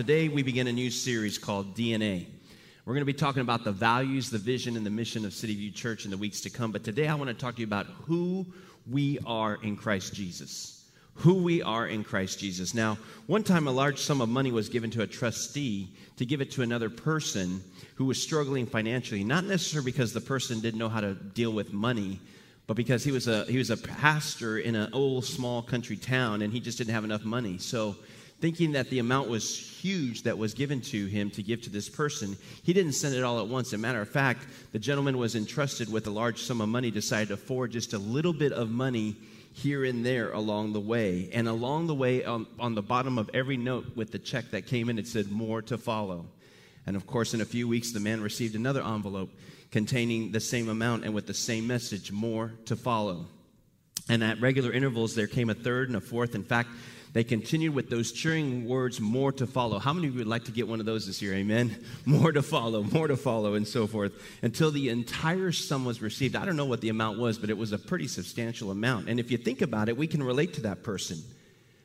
Today, we begin a new series called DNA. We're going to be talking about the values, the vision, and the mission of City View Church in the weeks to come. But today, I want to talk to you about who we are in Christ Jesus. Who we are in Christ Jesus. Now, one time a large sum of money was given to a trustee to give it to another person who was struggling financially, not necessarily because the person didn't know how to deal with money, but because he was a he was a pastor in an old small country town and he just didn't have enough money. So thinking that the amount was huge that was given to him to give to this person, he didn't send it all at once. As a matter of fact, the gentleman was entrusted with a large sum of money, decided to forward just a little bit of money here and there along the way. And along the way, on, on the bottom of every note with the check that came in, it said, More to follow. And of course, in a few weeks, the man received another envelope containing the same amount and with the same message, More to follow. And at regular intervals, there came a third and a fourth. In fact, they continued with those cheering words, more to follow. How many of you would like to get one of those this year? Amen. More to follow, more to follow, and so forth, until the entire sum was received. I don't know what the amount was, but it was a pretty substantial amount. And if you think about it, we can relate to that person.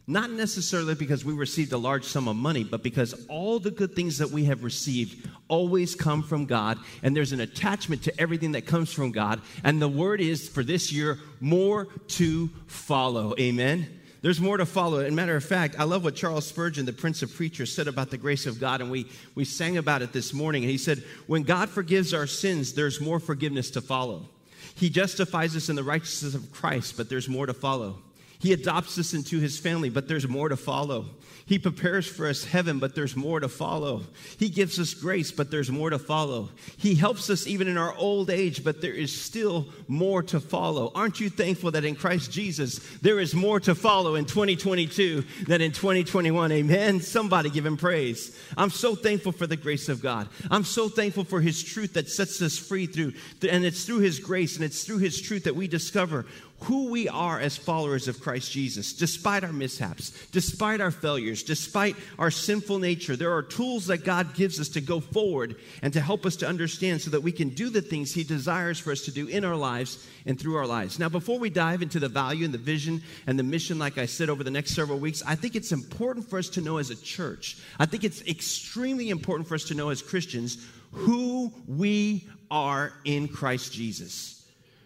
Not necessarily because we received a large sum of money, but because all the good things that we have received always come from God, and there's an attachment to everything that comes from God. And the word is for this year, more to follow. Amen. There's more to follow. And matter of fact, I love what Charles Spurgeon, the Prince of Preachers, said about the grace of God, and we, we sang about it this morning. And he said, When God forgives our sins, there's more forgiveness to follow. He justifies us in the righteousness of Christ, but there's more to follow. He adopts us into his family, but there's more to follow. He prepares for us heaven, but there's more to follow. He gives us grace, but there's more to follow. He helps us even in our old age, but there is still more to follow. Aren't you thankful that in Christ Jesus, there is more to follow in 2022 than in 2021? Amen. Somebody give him praise. I'm so thankful for the grace of God. I'm so thankful for his truth that sets us free through, and it's through his grace and it's through his truth that we discover who we are as followers of Christ Jesus, despite our mishaps, despite our failures, despite our sinful nature. There are tools that God gives us to go forward and to help us to understand so that we can do the things He desires for us to do in our lives and through our lives. Now, before we dive into the value and the vision and the mission, like I said over the next several weeks, I think it's important for us to know as a church, I think it's extremely important for us to know as Christians who we are in Christ Jesus.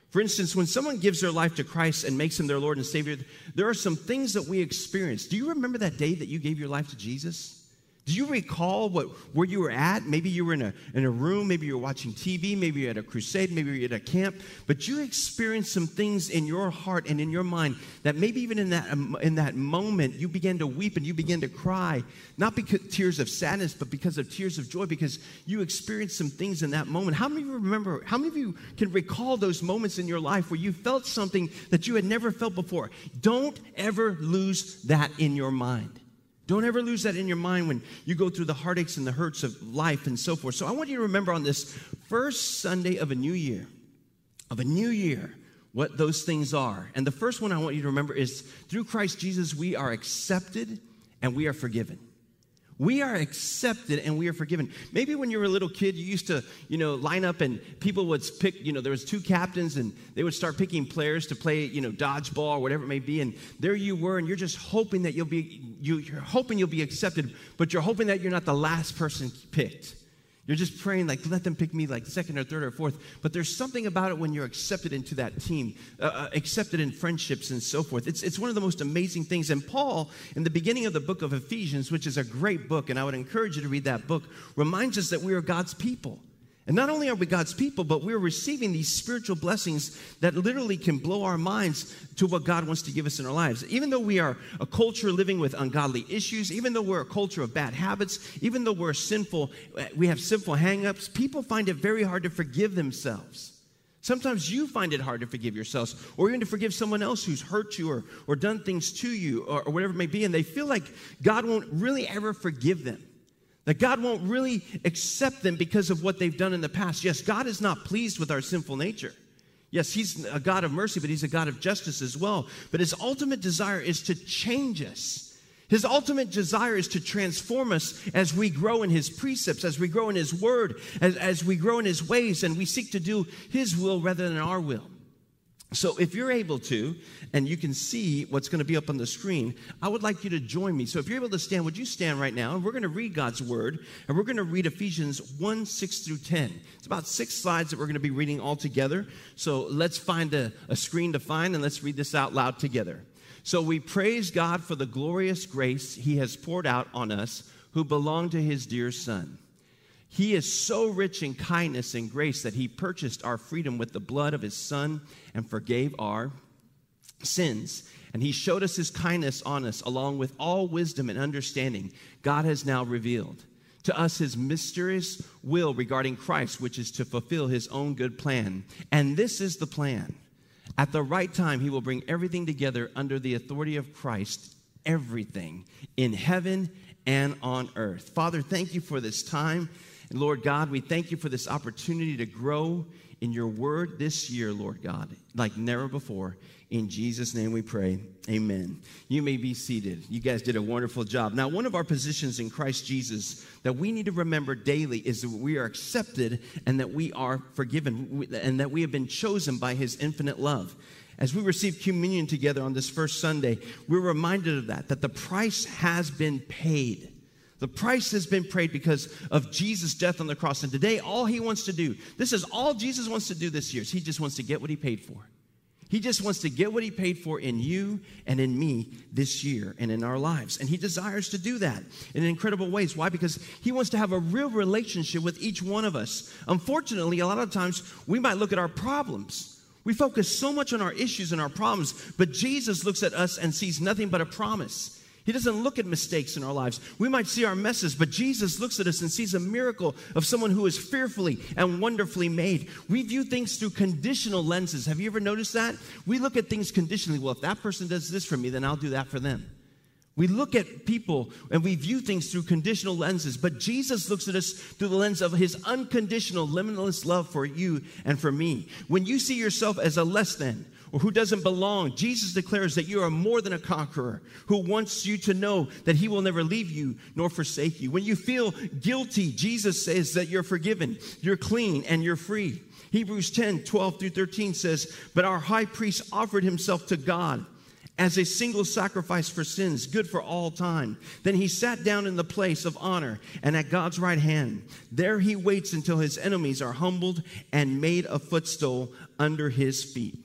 For instance, when someone gives their life to Christ and makes him their Lord and Savior, there are some things that we experience. Do you remember that day that you gave your life to Jesus? Do you recall what, where you were at? Maybe you were in a, in a room, maybe you were watching TV, maybe you're at a crusade, maybe you're at a camp, but you experienced some things in your heart and in your mind that maybe even in that, um, in that moment you began to weep and you began to cry, not because tears of sadness, but because of tears of joy, because you experienced some things in that moment. How many of you remember, how many of you can recall those moments in your life where you felt something that you had never felt before? Don't ever lose that in your mind. Don't ever lose that in your mind when you go through the heartaches and the hurts of life and so forth. So I want you to remember on this first Sunday of a new year, of a new year, what those things are. And the first one I want you to remember is through Christ Jesus, we are accepted and we are forgiven. We are accepted and we are forgiven. Maybe when you were a little kid, you used to, you know, line up and people would pick, you know, there was two captains and they would start picking players to play, you know, dodgeball or whatever it may be. And there you were, and you're just hoping that you'll be, you, you're hoping you'll be accepted, but you're hoping that you're not the last person picked. You're just praying, like, let them pick me like second or third or fourth. But there's something about it when you're accepted into that team, uh, uh, accepted in friendships and so forth. It's, it's one of the most amazing things. And Paul, in the beginning of the book of Ephesians, which is a great book, and I would encourage you to read that book, reminds us that we are God's people. And not only are we God's people, but we're receiving these spiritual blessings that literally can blow our minds to what God wants to give us in our lives. Even though we are a culture living with ungodly issues, even though we're a culture of bad habits, even though we're sinful, we have sinful hangups, people find it very hard to forgive themselves. Sometimes you find it hard to forgive yourselves or even to forgive someone else who's hurt you or, or done things to you or, or whatever it may be, and they feel like God won't really ever forgive them. That God won't really accept them because of what they've done in the past. Yes, God is not pleased with our sinful nature. Yes, He's a God of mercy, but He's a God of justice as well. But His ultimate desire is to change us. His ultimate desire is to transform us as we grow in His precepts, as we grow in His word, as, as we grow in His ways, and we seek to do His will rather than our will. So, if you're able to, and you can see what's going to be up on the screen, I would like you to join me. So, if you're able to stand, would you stand right now? And we're going to read God's word, and we're going to read Ephesians 1 6 through 10. It's about six slides that we're going to be reading all together. So, let's find a, a screen to find, and let's read this out loud together. So, we praise God for the glorious grace He has poured out on us who belong to His dear Son. He is so rich in kindness and grace that he purchased our freedom with the blood of his son and forgave our sins. And he showed us his kindness on us, along with all wisdom and understanding God has now revealed to us his mysterious will regarding Christ, which is to fulfill his own good plan. And this is the plan. At the right time, he will bring everything together under the authority of Christ, everything in heaven and on earth. Father, thank you for this time. And Lord God, we thank you for this opportunity to grow in your word this year, Lord God, like never before. In Jesus' name we pray. Amen. You may be seated. You guys did a wonderful job. Now, one of our positions in Christ Jesus that we need to remember daily is that we are accepted and that we are forgiven and that we have been chosen by his infinite love. As we receive communion together on this first Sunday, we're reminded of that, that the price has been paid. The price has been paid because of Jesus' death on the cross. And today, all he wants to do, this is all Jesus wants to do this year, is he just wants to get what he paid for. He just wants to get what he paid for in you and in me this year and in our lives. And he desires to do that in incredible ways. Why? Because he wants to have a real relationship with each one of us. Unfortunately, a lot of times we might look at our problems. We focus so much on our issues and our problems, but Jesus looks at us and sees nothing but a promise. He doesn't look at mistakes in our lives. We might see our messes, but Jesus looks at us and sees a miracle of someone who is fearfully and wonderfully made. We view things through conditional lenses. Have you ever noticed that? We look at things conditionally. Well, if that person does this for me, then I'll do that for them. We look at people and we view things through conditional lenses, but Jesus looks at us through the lens of his unconditional, limitless love for you and for me. When you see yourself as a less than, or who doesn't belong. Jesus declares that you are more than a conqueror who wants you to know that he will never leave you nor forsake you. When you feel guilty, Jesus says that you're forgiven, you're clean, and you're free. Hebrews 10 12 through 13 says, But our high priest offered himself to God as a single sacrifice for sins, good for all time. Then he sat down in the place of honor and at God's right hand. There he waits until his enemies are humbled and made a footstool under his feet.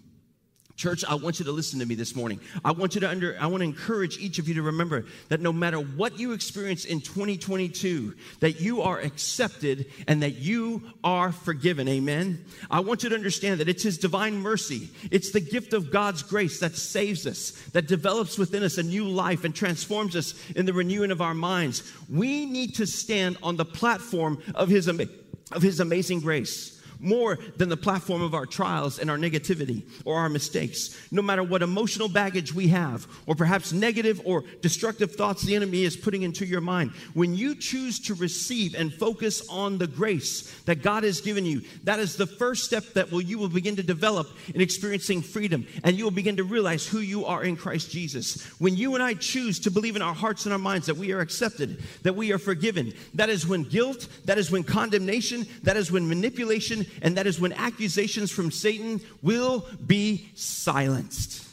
Church, I want you to listen to me this morning. I want you to under I want to encourage each of you to remember that no matter what you experience in 2022, that you are accepted and that you are forgiven. Amen. I want you to understand that it's his divine mercy. It's the gift of God's grace that saves us, that develops within us a new life and transforms us in the renewing of our minds. We need to stand on the platform of his of his amazing grace more than the platform of our trials and our negativity or our mistakes. No matter what emotional baggage we have, or perhaps negative or destructive thoughts the enemy is putting into your mind, when you choose to receive and focus on the grace that God has given you, that is the first step that will, you will begin to develop in experiencing freedom. And you will begin to realize who you are in Christ Jesus. When you and I choose to believe in our hearts and our minds that we are accepted, that we are forgiven, that is when guilt, that is when condemnation, that is when manipulation, and that is when accusations from Satan will be silenced.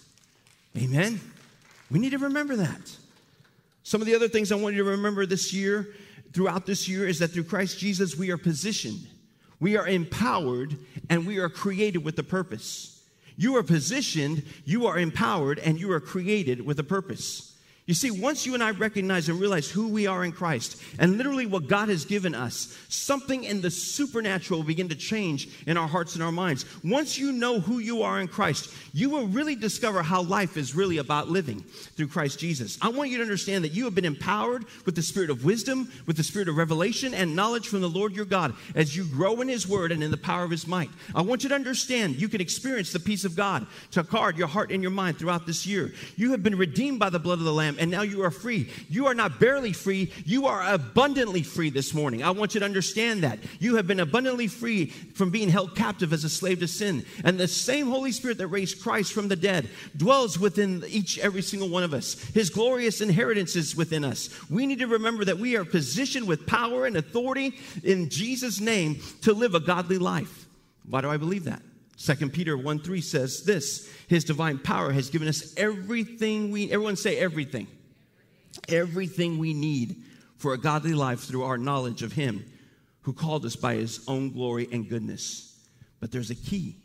Amen? We need to remember that. Some of the other things I want you to remember this year, throughout this year, is that through Christ Jesus, we are positioned, we are empowered, and we are created with a purpose. You are positioned, you are empowered, and you are created with a purpose. You see, once you and I recognize and realize who we are in Christ and literally what God has given us, something in the supernatural will begin to change in our hearts and our minds. Once you know who you are in Christ, you will really discover how life is really about living through Christ Jesus. I want you to understand that you have been empowered with the spirit of wisdom, with the spirit of revelation and knowledge from the Lord your God as you grow in his word and in the power of his might. I want you to understand you can experience the peace of God to guard your heart and your mind throughout this year. You have been redeemed by the blood of the Lamb and now you are free. You are not barely free, you are abundantly free this morning. I want you to understand that. You have been abundantly free from being held captive as a slave to sin. And the same Holy Spirit that raised Christ from the dead dwells within each every single one of us. His glorious inheritance is within us. We need to remember that we are positioned with power and authority in Jesus' name to live a godly life. Why do I believe that? 2 Peter 1 3 says this His divine power has given us everything we, everyone say everything, everything we need for a godly life through our knowledge of Him who called us by His own glory and goodness. But there's a key.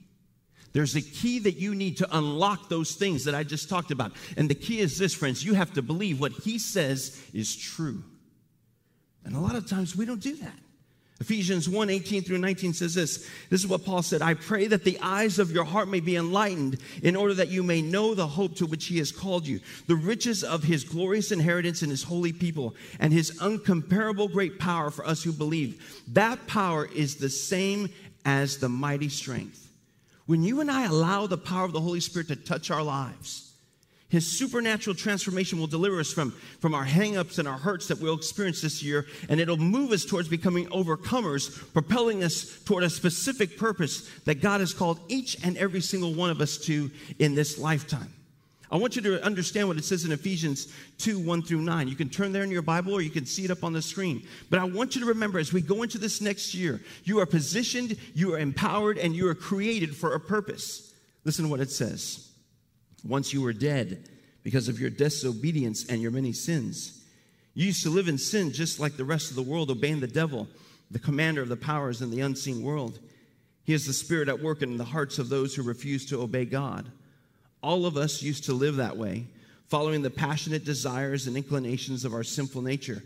There's a key that you need to unlock those things that I just talked about. And the key is this, friends you have to believe what He says is true. And a lot of times we don't do that. Ephesians 1 18 through 19 says this. This is what Paul said I pray that the eyes of your heart may be enlightened, in order that you may know the hope to which he has called you, the riches of his glorious inheritance in his holy people, and his uncomparable great power for us who believe. That power is the same as the mighty strength. When you and I allow the power of the Holy Spirit to touch our lives, his supernatural transformation will deliver us from, from our hangups and our hurts that we'll experience this year, and it'll move us towards becoming overcomers, propelling us toward a specific purpose that God has called each and every single one of us to in this lifetime. I want you to understand what it says in Ephesians 2 1 through 9. You can turn there in your Bible or you can see it up on the screen. But I want you to remember as we go into this next year, you are positioned, you are empowered, and you are created for a purpose. Listen to what it says. Once you were dead because of your disobedience and your many sins. You used to live in sin just like the rest of the world, obeying the devil, the commander of the powers in the unseen world. He is the spirit at work in the hearts of those who refuse to obey God. All of us used to live that way, following the passionate desires and inclinations of our sinful nature.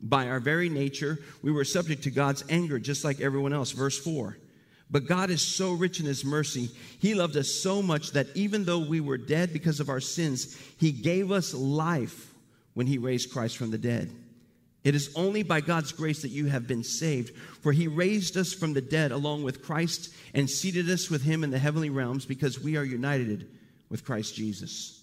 By our very nature, we were subject to God's anger just like everyone else. Verse 4 but God is so rich in His mercy. He loved us so much that even though we were dead because of our sins, He gave us life when He raised Christ from the dead. It is only by God's grace that you have been saved, for He raised us from the dead along with Christ and seated us with Him in the heavenly realms because we are united with Christ Jesus.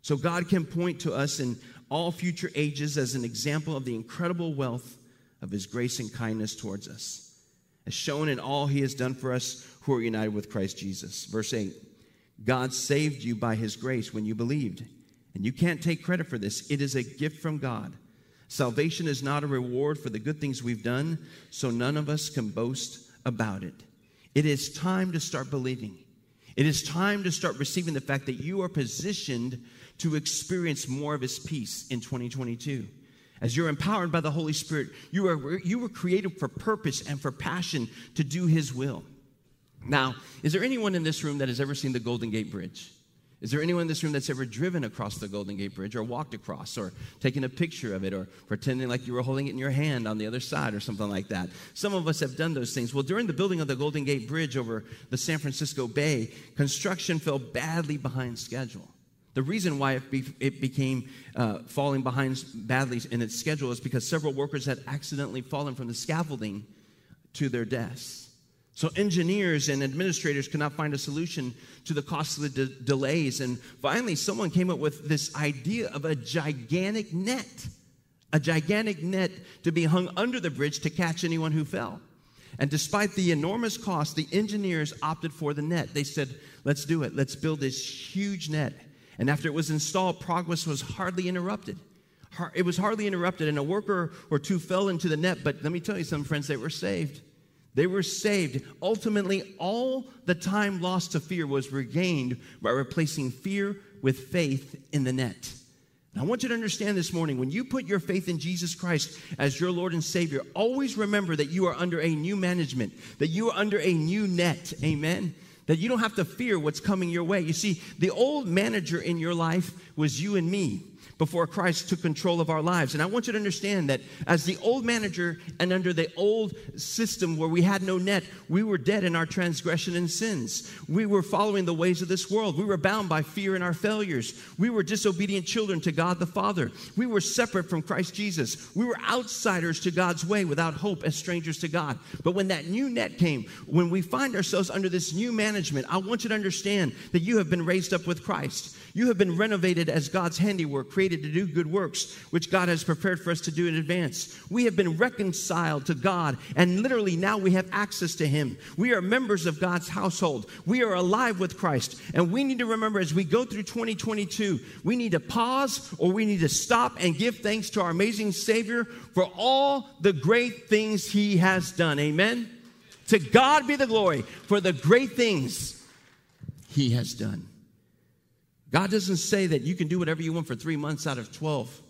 So God can point to us in all future ages as an example of the incredible wealth of His grace and kindness towards us as shown in all he has done for us who are united with Christ Jesus. Verse 8 God saved you by his grace when you believed. And you can't take credit for this, it is a gift from God. Salvation is not a reward for the good things we've done, so none of us can boast about it. It is time to start believing. It is time to start receiving the fact that you are positioned to experience more of his peace in 2022. As you're empowered by the Holy Spirit, you, are, you were created for purpose and for passion to do His will. Now, is there anyone in this room that has ever seen the Golden Gate Bridge? Is there anyone in this room that's ever driven across the Golden Gate Bridge or walked across or taken a picture of it or pretending like you were holding it in your hand on the other side or something like that? Some of us have done those things. Well, during the building of the Golden Gate Bridge over the San Francisco Bay, construction fell badly behind schedule. The reason why it, be, it became uh, falling behind badly in its schedule is because several workers had accidentally fallen from the scaffolding to their deaths. So, engineers and administrators could not find a solution to the costly de- delays. And finally, someone came up with this idea of a gigantic net, a gigantic net to be hung under the bridge to catch anyone who fell. And despite the enormous cost, the engineers opted for the net. They said, let's do it. Let's build this huge net. And after it was installed, progress was hardly interrupted. It was hardly interrupted, and a worker or two fell into the net. But let me tell you some friends, they were saved. They were saved. Ultimately, all the time lost to fear was regained by replacing fear with faith in the net. Now, I want you to understand this morning when you put your faith in Jesus Christ as your Lord and Savior, always remember that you are under a new management, that you are under a new net. Amen that you don't have to fear what's coming your way. You see, the old manager in your life was you and me before Christ took control of our lives. And I want you to understand that as the old manager and under the old system where we had no net, we were dead in our transgression and sins. We were following the ways of this world. We were bound by fear and our failures. We were disobedient children to God the Father. We were separate from Christ Jesus. We were outsiders to God's way without hope as strangers to God. But when that new net came, when we find ourselves under this new management, I want you to understand that you have been raised up with Christ. You have been renovated as God's handiwork, created to do good works, which God has prepared for us to do in advance. We have been reconciled to God, and literally now we have access to Him. We are members of God's household. We are alive with Christ. And we need to remember as we go through 2022, we need to pause or we need to stop and give thanks to our amazing Savior for all the great things He has done. Amen. To God be the glory for the great things he has done. God doesn't say that you can do whatever you want for three months out of 12.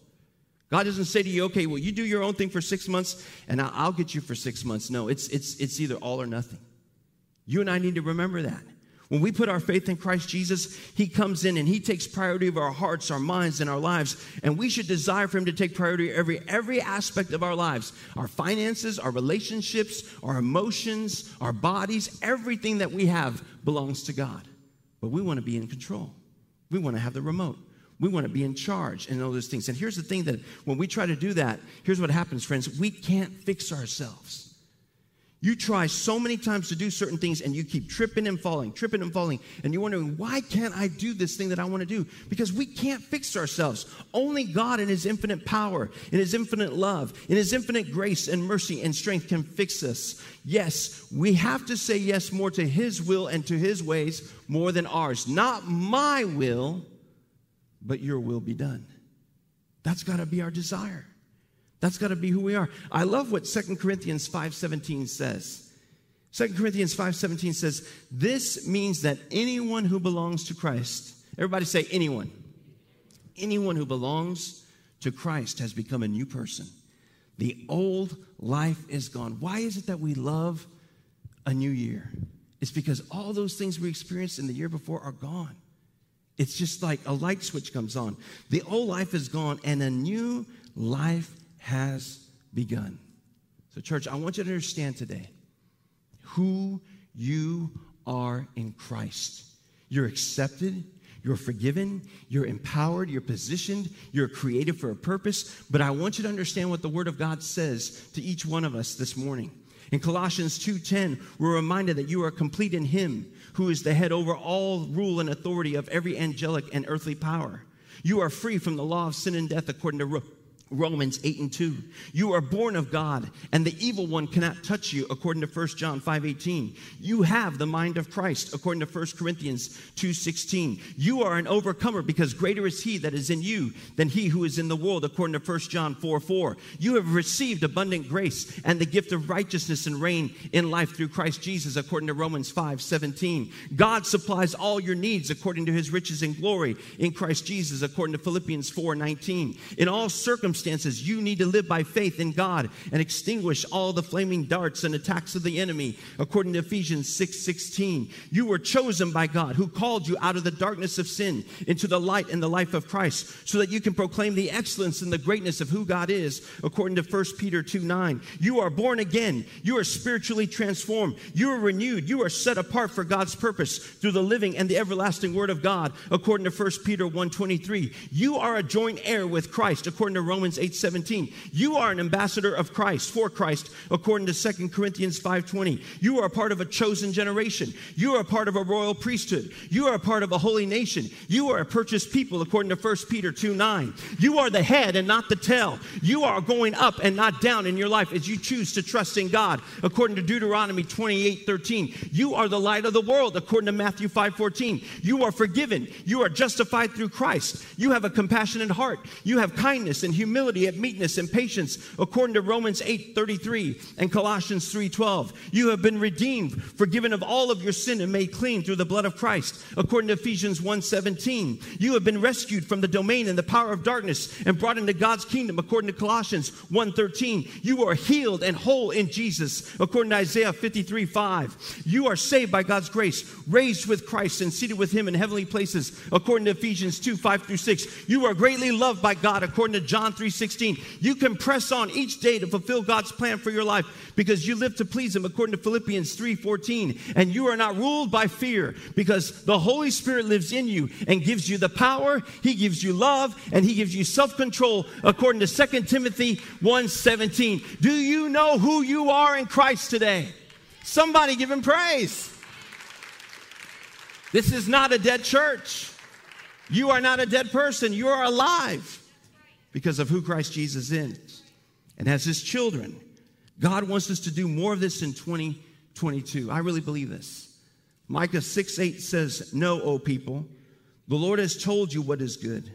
God doesn't say to you, okay, well, you do your own thing for six months and I'll get you for six months. No, it's, it's, it's either all or nothing. You and I need to remember that. When we put our faith in Christ Jesus, He comes in and He takes priority of our hearts, our minds, and our lives. And we should desire for Him to take priority every every aspect of our lives, our finances, our relationships, our emotions, our bodies, everything that we have belongs to God. But we want to be in control. We want to have the remote. We want to be in charge and all those things. And here's the thing that when we try to do that, here's what happens, friends. We can't fix ourselves. You try so many times to do certain things and you keep tripping and falling, tripping and falling, and you're wondering, why can't I do this thing that I want to do? Because we can't fix ourselves. Only God, in His infinite power, in His infinite love, in His infinite grace and mercy and strength, can fix us. Yes, we have to say yes more to His will and to His ways more than ours. Not my will but your will be done. That's got to be our desire. That's got to be who we are. I love what Second Corinthians 5:17 says. Second Corinthians 5:17 says, "This means that anyone who belongs to Christ, everybody say anyone. Anyone who belongs to Christ has become a new person. The old life is gone. Why is it that we love a new year? It's because all those things we experienced in the year before are gone. It's just like a light switch comes on. The old life is gone and a new life has begun. So, church, I want you to understand today who you are in Christ. You're accepted, you're forgiven, you're empowered, you're positioned, you're created for a purpose. But I want you to understand what the Word of God says to each one of us this morning. In Colossians 2:10, we're reminded that you are complete in him who is the head over all rule and authority of every angelic and earthly power. You are free from the law of sin and death according to Romans 8 and 2. You are born of God, and the evil one cannot touch you, according to 1 John 5 18. You have the mind of Christ, according to 1 Corinthians 2 16. You are an overcomer because greater is he that is in you than he who is in the world, according to 1 John 4 4. You have received abundant grace and the gift of righteousness and reign in life through Christ Jesus, according to Romans 5 17. God supplies all your needs according to his riches and glory in Christ Jesus, according to Philippians 4 19. In all circumstances, circumstances, you need to live by faith in God and extinguish all the flaming darts and attacks of the enemy, according to Ephesians 6 16. You were chosen by God, who called you out of the darkness of sin into the light and the life of Christ, so that you can proclaim the excellence and the greatness of who God is, according to 1 Peter 2 9. You are born again, you are spiritually transformed, you are renewed, you are set apart for God's purpose through the living and the everlasting word of God, according to 1 Peter 1 23. You are a joint heir with Christ, according to Romans Romans 8:17. You are an ambassador of Christ for Christ according to 2 Corinthians 5:20. You are a part of a chosen generation. You are a part of a royal priesthood. You are a part of a holy nation. You are a purchased people according to 1 Peter 2:9. You are the head and not the tail. You are going up and not down in your life as you choose to trust in God according to Deuteronomy 28:13. You are the light of the world according to Matthew 5:14. You are forgiven. You are justified through Christ. You have a compassionate heart. You have kindness and humility humility, at meekness and patience, according to Romans 8 33 and Colossians 3 12. You have been redeemed, forgiven of all of your sin, and made clean through the blood of Christ, according to Ephesians 1 17. You have been rescued from the domain and the power of darkness and brought into God's kingdom, according to Colossians 1 13. You are healed and whole in Jesus, according to Isaiah 53 5. You are saved by God's grace, raised with Christ, and seated with Him in heavenly places, according to Ephesians 2 5 through 6. You are greatly loved by God, according to John 3 3:16. You can press on each day to fulfill God's plan for your life because you live to please him according to Philippians 3:14. And you are not ruled by fear because the Holy Spirit lives in you and gives you the power, he gives you love, and he gives you self-control according to 2 Timothy 1:17. Do you know who you are in Christ today? Somebody give him praise. This is not a dead church. You are not a dead person. You are alive because of who Christ Jesus is. And as his children, God wants us to do more of this in 2022. I really believe this. Micah 6 8 says, Know, O people, the Lord has told you what is good.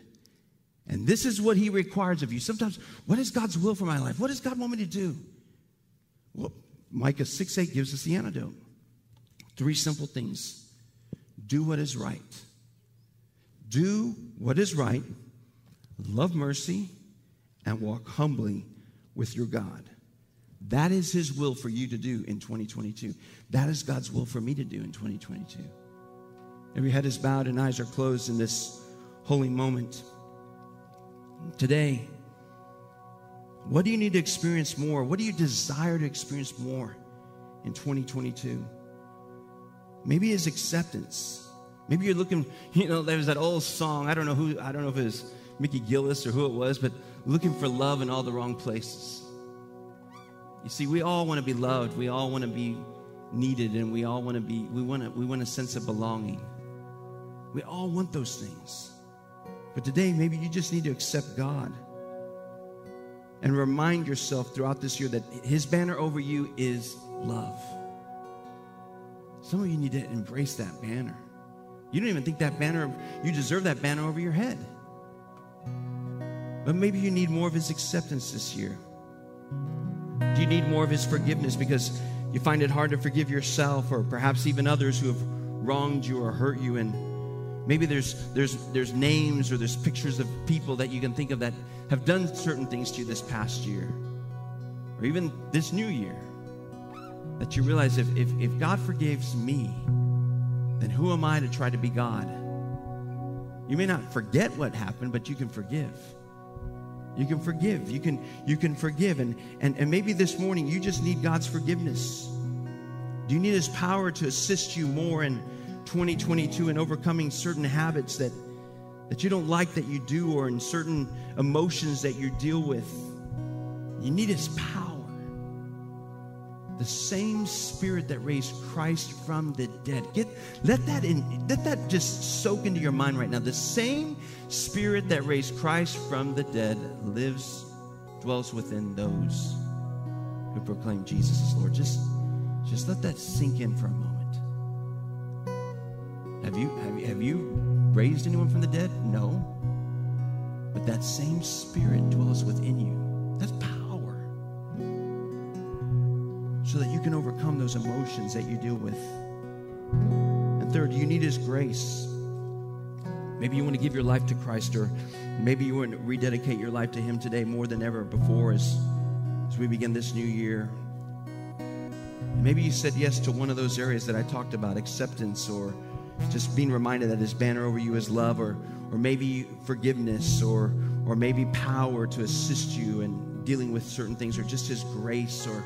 And this is what he requires of you. Sometimes, what is God's will for my life? What does God want me to do? Well, Micah 6 8 gives us the antidote. Three simple things do what is right. Do what is right, love mercy, and walk humbly with your God. That is His will for you to do in 2022. That is God's will for me to do in 2022. Every head is bowed and eyes are closed in this holy moment. Today, what do you need to experience more? What do you desire to experience more in 2022? Maybe it's acceptance. Maybe you're looking, you know, there's that old song. I don't know who, I don't know if it was Mickey Gillis or who it was, but looking for love in all the wrong places. You see, we all want to be loved. We all want to be needed, and we all want to be, we want, to, we want a sense of belonging. We all want those things. But today, maybe you just need to accept God and remind yourself throughout this year that His banner over you is love. Some of you need to embrace that banner. You don't even think that banner, you deserve that banner over your head. But maybe you need more of His acceptance this year. Do you need more of His forgiveness because you find it hard to forgive yourself or perhaps even others who have wronged you or hurt you? And maybe there's, there's, there's names or there's pictures of people that you can think of that have done certain things to you this past year or even this new year that you realize if, if, if God forgives me, then who am I to try to be God? You may not forget what happened, but you can forgive. You can forgive. You can you can forgive. And, and and maybe this morning you just need God's forgiveness. Do you need his power to assist you more in 2022 in overcoming certain habits that that you don't like that you do or in certain emotions that you deal with? You need his power the same spirit that raised Christ from the dead. Get let that in let that just soak into your mind right now. The same spirit that raised Christ from the dead lives dwells within those who proclaim Jesus as Lord. Just just let that sink in for a moment. Have you have you, have you raised anyone from the dead? No. But that same spirit dwells within you. So that you can overcome those emotions that you deal with. And third, you need His grace. Maybe you want to give your life to Christ, or maybe you want to rededicate your life to Him today more than ever before as, as we begin this new year. And maybe you said yes to one of those areas that I talked about acceptance, or just being reminded that His banner over you is love, or, or maybe forgiveness, or, or maybe power to assist you in dealing with certain things, or just His grace, or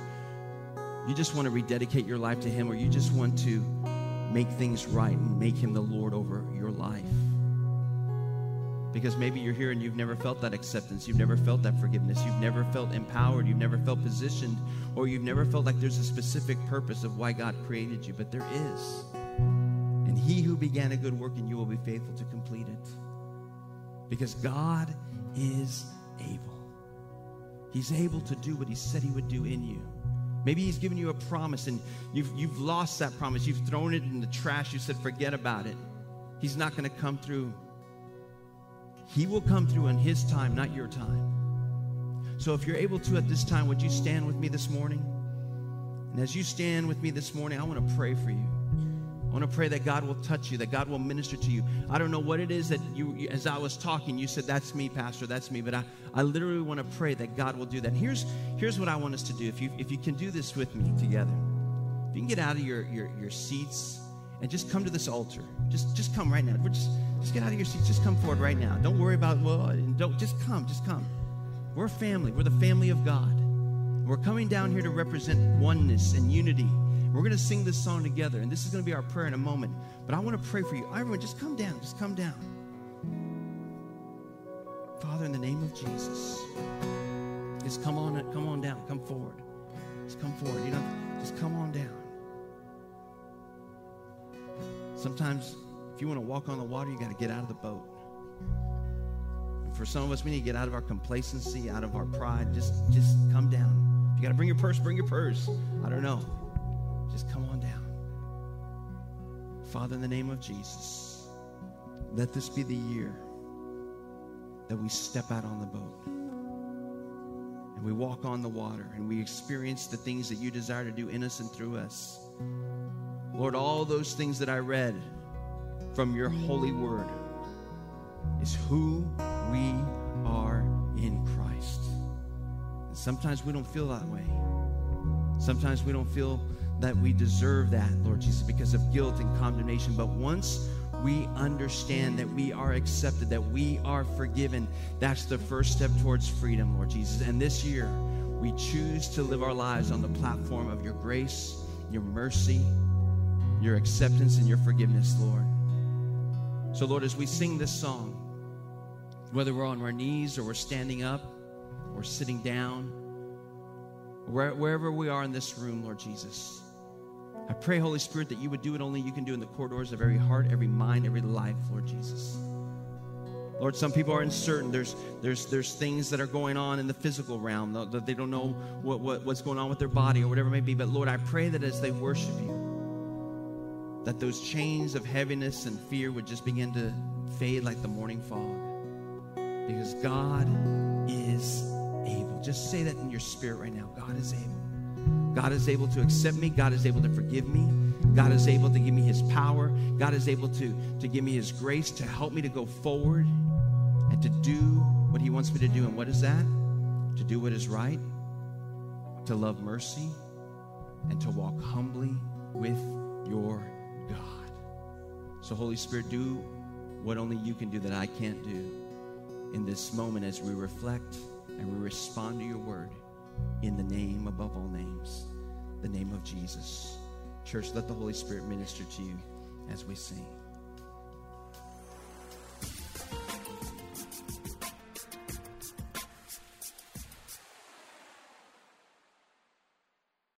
you just want to rededicate your life to Him, or you just want to make things right and make Him the Lord over your life. Because maybe you're here and you've never felt that acceptance, you've never felt that forgiveness, you've never felt empowered, you've never felt positioned, or you've never felt like there's a specific purpose of why God created you, but there is. And He who began a good work in you will be faithful to complete it. Because God is able. He's able to do what He said He would do in you. Maybe he's given you a promise and you've, you've lost that promise. You've thrown it in the trash. You said, forget about it. He's not going to come through. He will come through in his time, not your time. So if you're able to at this time, would you stand with me this morning? And as you stand with me this morning, I want to pray for you. I want to pray that God will touch you, that God will minister to you. I don't know what it is that you, as I was talking, you said, That's me, Pastor, that's me. But I, I literally want to pray that God will do that. Here's, here's what I want us to do. If you, if you can do this with me together, if you can get out of your, your, your seats and just come to this altar. Just, just come right now. We're just, just get out of your seats. Just come forward right now. Don't worry about, well, don't, just come, just come. We're a family. We're the family of God. We're coming down here to represent oneness and unity we're going to sing this song together, and this is going to be our prayer in a moment. But I want to pray for you. Everyone, just come down. Just come down. Father, in the name of Jesus, just come on, come on down. Come forward. Just come forward. You know, just come on down. Sometimes, if you want to walk on the water, you got to get out of the boat. And for some of us, we need to get out of our complacency, out of our pride. Just, just come down. If you got to bring your purse, bring your purse. I don't know. Just come on down. Father, in the name of Jesus, let this be the year that we step out on the boat. And we walk on the water and we experience the things that you desire to do in us and through us. Lord, all those things that I read from your holy word is who we are in Christ. And sometimes we don't feel that way. Sometimes we don't feel that we deserve that, Lord Jesus, because of guilt and condemnation. But once we understand that we are accepted, that we are forgiven, that's the first step towards freedom, Lord Jesus. And this year, we choose to live our lives on the platform of your grace, your mercy, your acceptance, and your forgiveness, Lord. So, Lord, as we sing this song, whether we're on our knees or we're standing up or sitting down, wherever we are in this room, Lord Jesus, I pray, Holy Spirit, that you would do what only you can do in the corridors of every heart, every mind, every life, Lord Jesus. Lord, some people are uncertain. There's, there's, there's things that are going on in the physical realm that they don't know what, what, what's going on with their body or whatever it may be. But Lord, I pray that as they worship you, that those chains of heaviness and fear would just begin to fade like the morning fog. Because God is able. Just say that in your spirit right now. God is able. God is able to accept me. God is able to forgive me. God is able to give me his power. God is able to, to give me his grace to help me to go forward and to do what he wants me to do. And what is that? To do what is right, to love mercy, and to walk humbly with your God. So, Holy Spirit, do what only you can do that I can't do in this moment as we reflect and we respond to your word in the name above all names, the name of Jesus. Church, let the Holy Spirit minister to you as we sing.